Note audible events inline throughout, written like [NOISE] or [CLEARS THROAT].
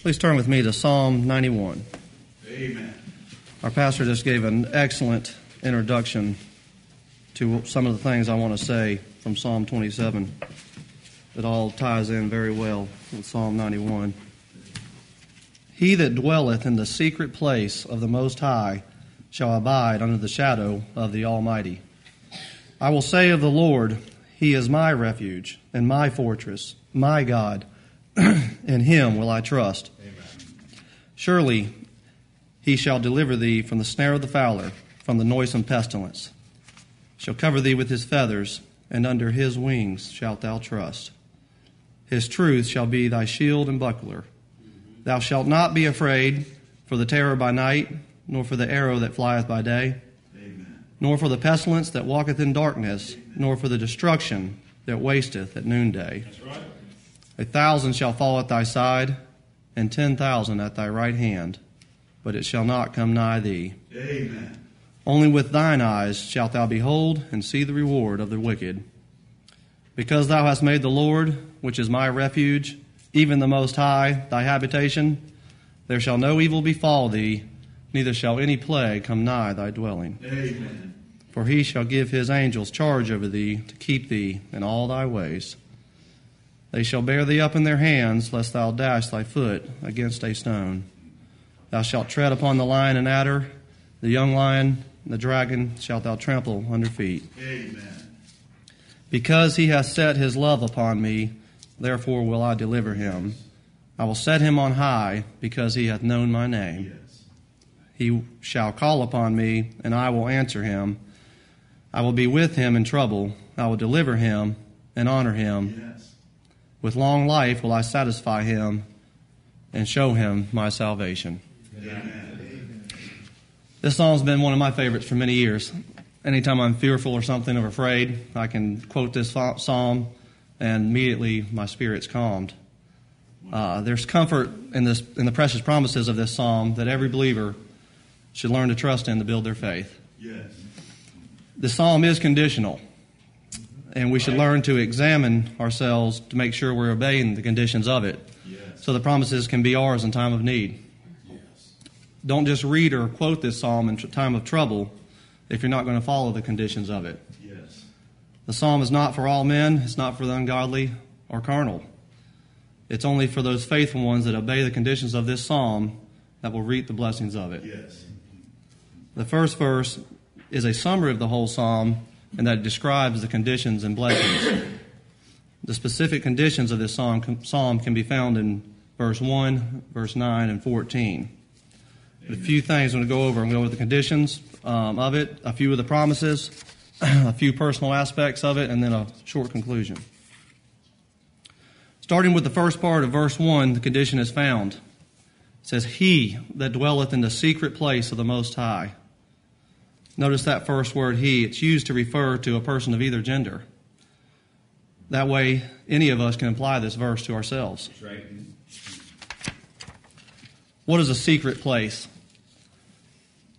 Please turn with me to Psalm 91. Amen. Our pastor just gave an excellent introduction to some of the things I want to say from Psalm 27. It all ties in very well with Psalm 91. He that dwelleth in the secret place of the Most High shall abide under the shadow of the Almighty. I will say of the Lord, He is my refuge and my fortress, my God. [CLEARS THROAT] in Him will I trust. Amen. Surely He shall deliver thee from the snare of the fowler, from the noisome pestilence. Shall cover thee with His feathers, and under His wings shalt thou trust. His truth shall be thy shield and buckler. Thou shalt not be afraid for the terror by night, nor for the arrow that flieth by day, Amen. nor for the pestilence that walketh in darkness, nor for the destruction that wasteth at noonday. A thousand shall fall at thy side, and ten thousand at thy right hand, but it shall not come nigh thee. Amen. Only with thine eyes shalt thou behold and see the reward of the wicked. Because thou hast made the Lord, which is my refuge, even the Most High, thy habitation, there shall no evil befall thee, neither shall any plague come nigh thy dwelling. Amen. For he shall give his angels charge over thee to keep thee in all thy ways. They shall bear thee up in their hands, lest thou dash thy foot against a stone. Thou shalt tread upon the lion and adder, the young lion, and the dragon shalt thou trample under feet. Amen. Because he hath set his love upon me, therefore will I deliver him. I will set him on high, because he hath known my name. Yes. He shall call upon me, and I will answer him. I will be with him in trouble. I will deliver him and honor him. Yes. With long life will I satisfy him and show him my salvation. Amen. This song's been one of my favorites for many years. Anytime I'm fearful or something or afraid, I can quote this psalm, and immediately my spirit's calmed. Uh, there's comfort in this in the precious promises of this psalm that every believer should learn to trust in to build their faith. Yes. The psalm is conditional, and we should learn to examine ourselves to make sure we're obeying the conditions of it, Yes. so the promises can be ours in time of need. Yes. Don't just read or quote this psalm in time of trouble if you're not going to follow the conditions of it. Yes. The psalm is not for all men, it's not for the ungodly or carnal. It's only for those faithful ones that obey the conditions of this psalm that will reap the blessings of it. Yes. The first verse is a summary of the whole psalm and that describes the conditions and blessings. the specific conditions of this psalm, psalm can be found in verse 1, verse 9, and 14. A few things I'm going to go over. I'm going to go over the conditions um, of it, a few of the promises, [CLEARS THROAT] a few personal aspects of it, and then a short conclusion. Starting with the first part of verse 1, the condition is found. It says, He that dwelleth in the secret place of the Most High. Notice that first word, he. It's used to refer to a person of either gender. That way, any of us can apply this verse to ourselves. Right. What is a secret place?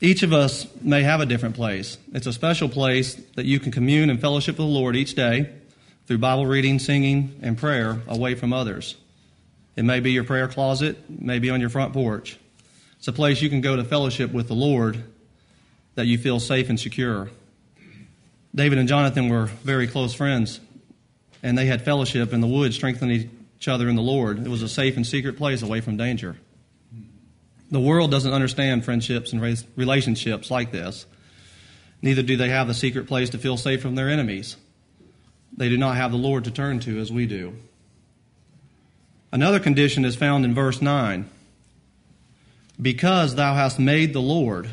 Each of us may have a different place. It's a special place that you can commune and fellowship with the Lord each day through Bible reading, singing, and prayer away from others. It may be your prayer closet, it may be on your front porch. It's a place you can go to fellowship with the Lord that you feel safe and secure. David and Jonathan were very close friends, and they had fellowship in the woods, strengthening each other in the Lord. It was a safe and secret place away from danger. The world doesn't understand friendships and relationships like this. Neither do they have a secret place to feel safe from their enemies. They do not have the Lord to turn to as we do. Another condition is found in verse 9. Because thou hast made the Lord,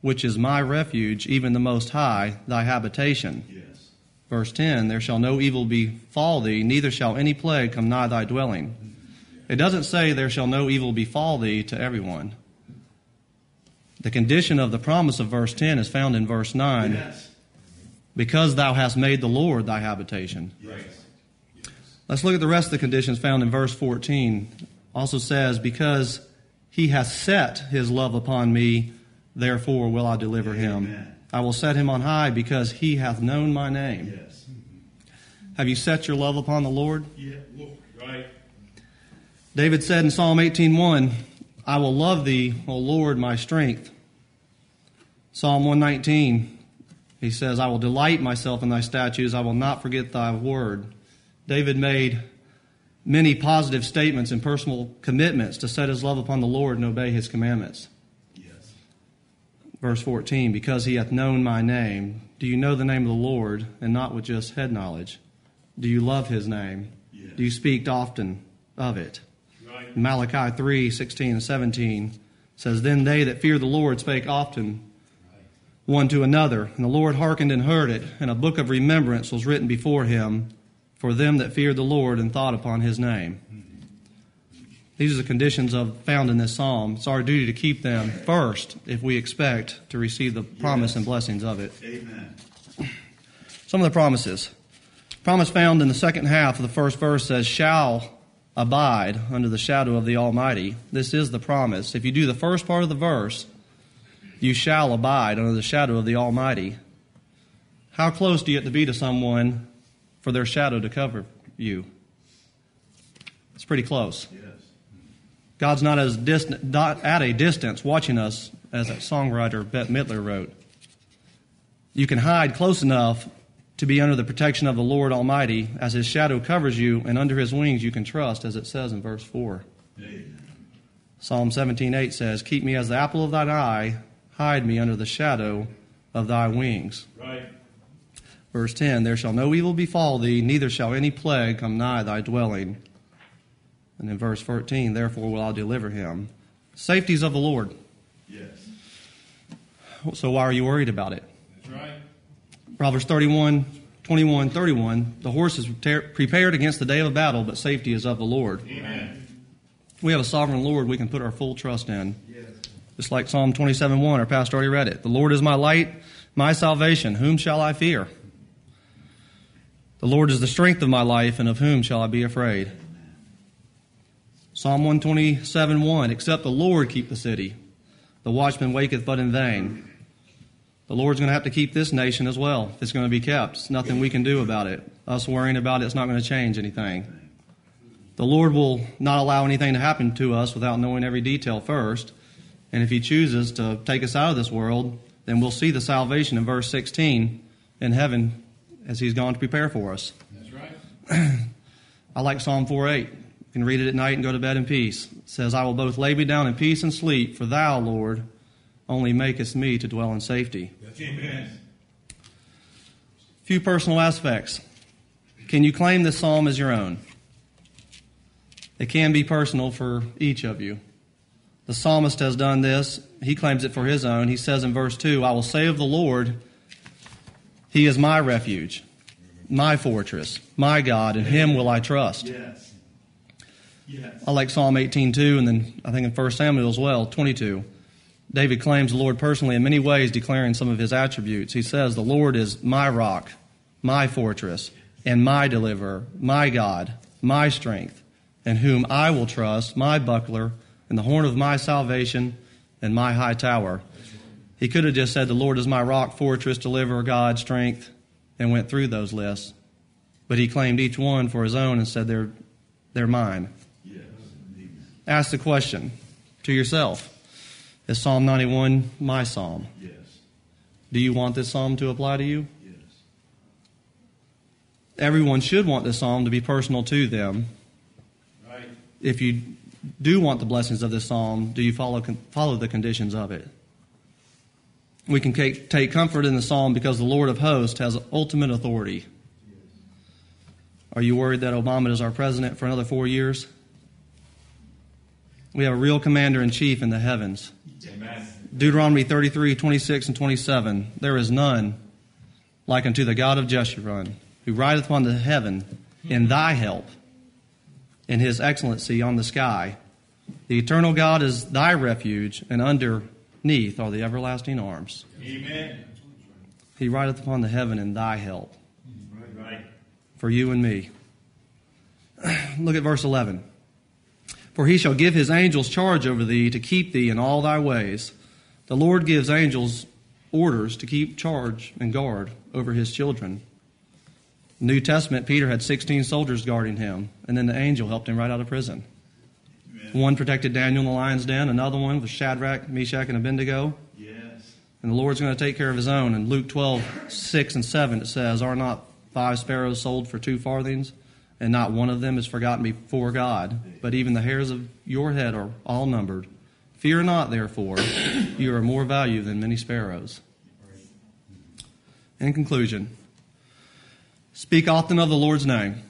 which is my refuge, even the Most High, thy habitation. Yes. Verse 10 There shall no evil befall thee, neither shall any plague come nigh thy dwelling. It doesn't say there shall no evil befall thee to everyone. The condition of the promise of verse 10 is found in verse 9 Yes. because thou hast made the Lord thy habitation. Yes. Let's look at the rest of the conditions found in verse 14. Also says, Because he hath set his love upon me, therefore will I deliver him. I will set him on high because he hath known my name. Yes. Have you set your love upon the Lord? Yeah. Right. David said in Psalm 18:1, I will love thee, O Lord, my strength. Psalm 119, he says, I will delight myself in thy statutes, I will not forget thy word. David made many positive statements and personal commitments to set his love upon the Lord and obey his commandments. Verse 14, because he hath known my name. Do you know the name of the Lord and not with just head knowledge? Do you love his name? Yes. Do you speak often of it? Right. Malachi 3 16 and 17 says, Then they that fear the Lord spake often one to another, and the Lord hearkened and heard it, and a book of remembrance was written before him for them that feared the Lord and thought upon his name. Hmm. These are the conditions of, found in this psalm. It's our duty to keep them first if we expect to receive the promise and blessings of it. Amen. Some of the promises. Promise found in the second half of the first verse says, shall abide under the shadow of the Almighty. This is the promise. If you do the first part of the verse, you shall abide under the shadow of the Almighty. How close do you have to be to someone for their shadow to cover you? It's pretty close. Yes. God's not as distant, not at a distance watching us, as that songwriter Bette Midler wrote. You can hide close enough to be under the protection of the Lord Almighty, as His shadow covers you, and under His wings you can trust, as it says in verse four. Amen. Psalm 17:8 says, "Keep me as the apple of thine eye; hide me under the shadow of thy wings." Right. Verse 10 There shall no evil befall thee, neither shall any plague come nigh thy dwelling. And in verse 14, Therefore will I deliver him. Safeties of the Lord. Yes. So why are you worried about it? That's right. Proverbs 31, 21, 31. The horse is prepar- prepared against the day of battle, but safety is of the Lord. Amen. We have a sovereign Lord we can put our full trust in. Yes. Just like Psalm 27, 1, our pastor already read it. The Lord is my light, my salvation. Whom shall I fear? The Lord is the strength of my life, and of whom shall I be afraid? Psalm 127, 1. Except the Lord keep the city, the watchman waketh but in vain. The Lord's going to have to keep this nation as well if it's going to be kept. It's nothing we can do about it. Us worrying about it's not going to change anything. The Lord will not allow anything to happen to us without knowing every detail first. And if He chooses to take us out of this world, then we'll see the salvation in verse 16 in heaven as He's gone to prepare for us. That's right. [CLEARS THROAT] I like Psalm 4:8. You can read it at night and go to bed in peace. It says, I will both lay me down in peace and sleep, for thou, Lord, only makest me to dwell in safety. Amen. Few personal aspects. Can you claim this psalm as your own? It can be personal for each of you. The psalmist has done this. He claims it for his own. He says in verse 2 I will say of the Lord, He is my refuge, my fortress, my God, in Him will I trust. Yes. I like Psalm 18:2, and then I think in 1 Samuel as well, 22. David claims the Lord personally in many ways, declaring some of his attributes. He says, The Lord is my rock, my fortress, and my deliverer, my God, my strength, in whom I will trust, my buckler, and the horn of my salvation, and my high tower. He could have just said, The Lord is my rock, fortress, deliverer, God, strength, and went through those lists. But he claimed each one for his own and said, They're, they're mine. Ask the question to yourself Is Psalm 91 my psalm? Yes. Do you want this psalm to apply to you? Yes. Everyone should want this psalm to be personal to them. Right. If you do want the blessings of this psalm, do you follow, follow the conditions of it? We can take, take comfort in the psalm because the Lord of hosts has ultimate authority. Are you worried that Obama is our president for another four years? We have a real commander in chief in the heavens. Amen. Deuteronomy 33, 26, and 27. There is none like unto the God of Jeshurun, who rideth upon the heaven in thy help, in his excellency on the sky. The eternal God is thy refuge, and underneath are the everlasting arms. Amen. He rideth upon the heaven in thy help, Right. for you and me. [CLEARS THROAT] Look at verse 11. For he shall give his angels charge over thee to keep thee in all thy ways. The Lord gives angels orders to keep charge and guard over his children. New Testament, Peter had 16 soldiers guarding him, and then the angel helped him right out of prison. One protected Daniel in the lion's den, another one was Shadrach, Meshach, and Abednego. Yes. And the Lord's going to take care of his own. In Luke 12, 6 and 7, it says, Are not five sparrows sold for two farthings? And not one of them is forgotten before God. But even the hairs of your head are all numbered. Fear not, therefore, you are more value than many sparrows. In conclusion, speak often of the Lord's name.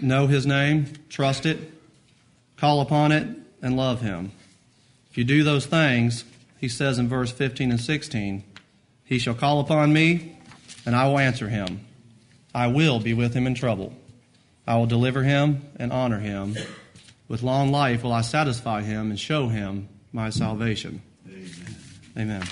Know his name, trust it, call upon it, and love him. If you do those things, he says in verse 15 and 16, He shall call upon me, and I will answer him. I will be with him in trouble. I will deliver him and honor him. With long life will I satisfy him and show him my salvation. Amen. Amen.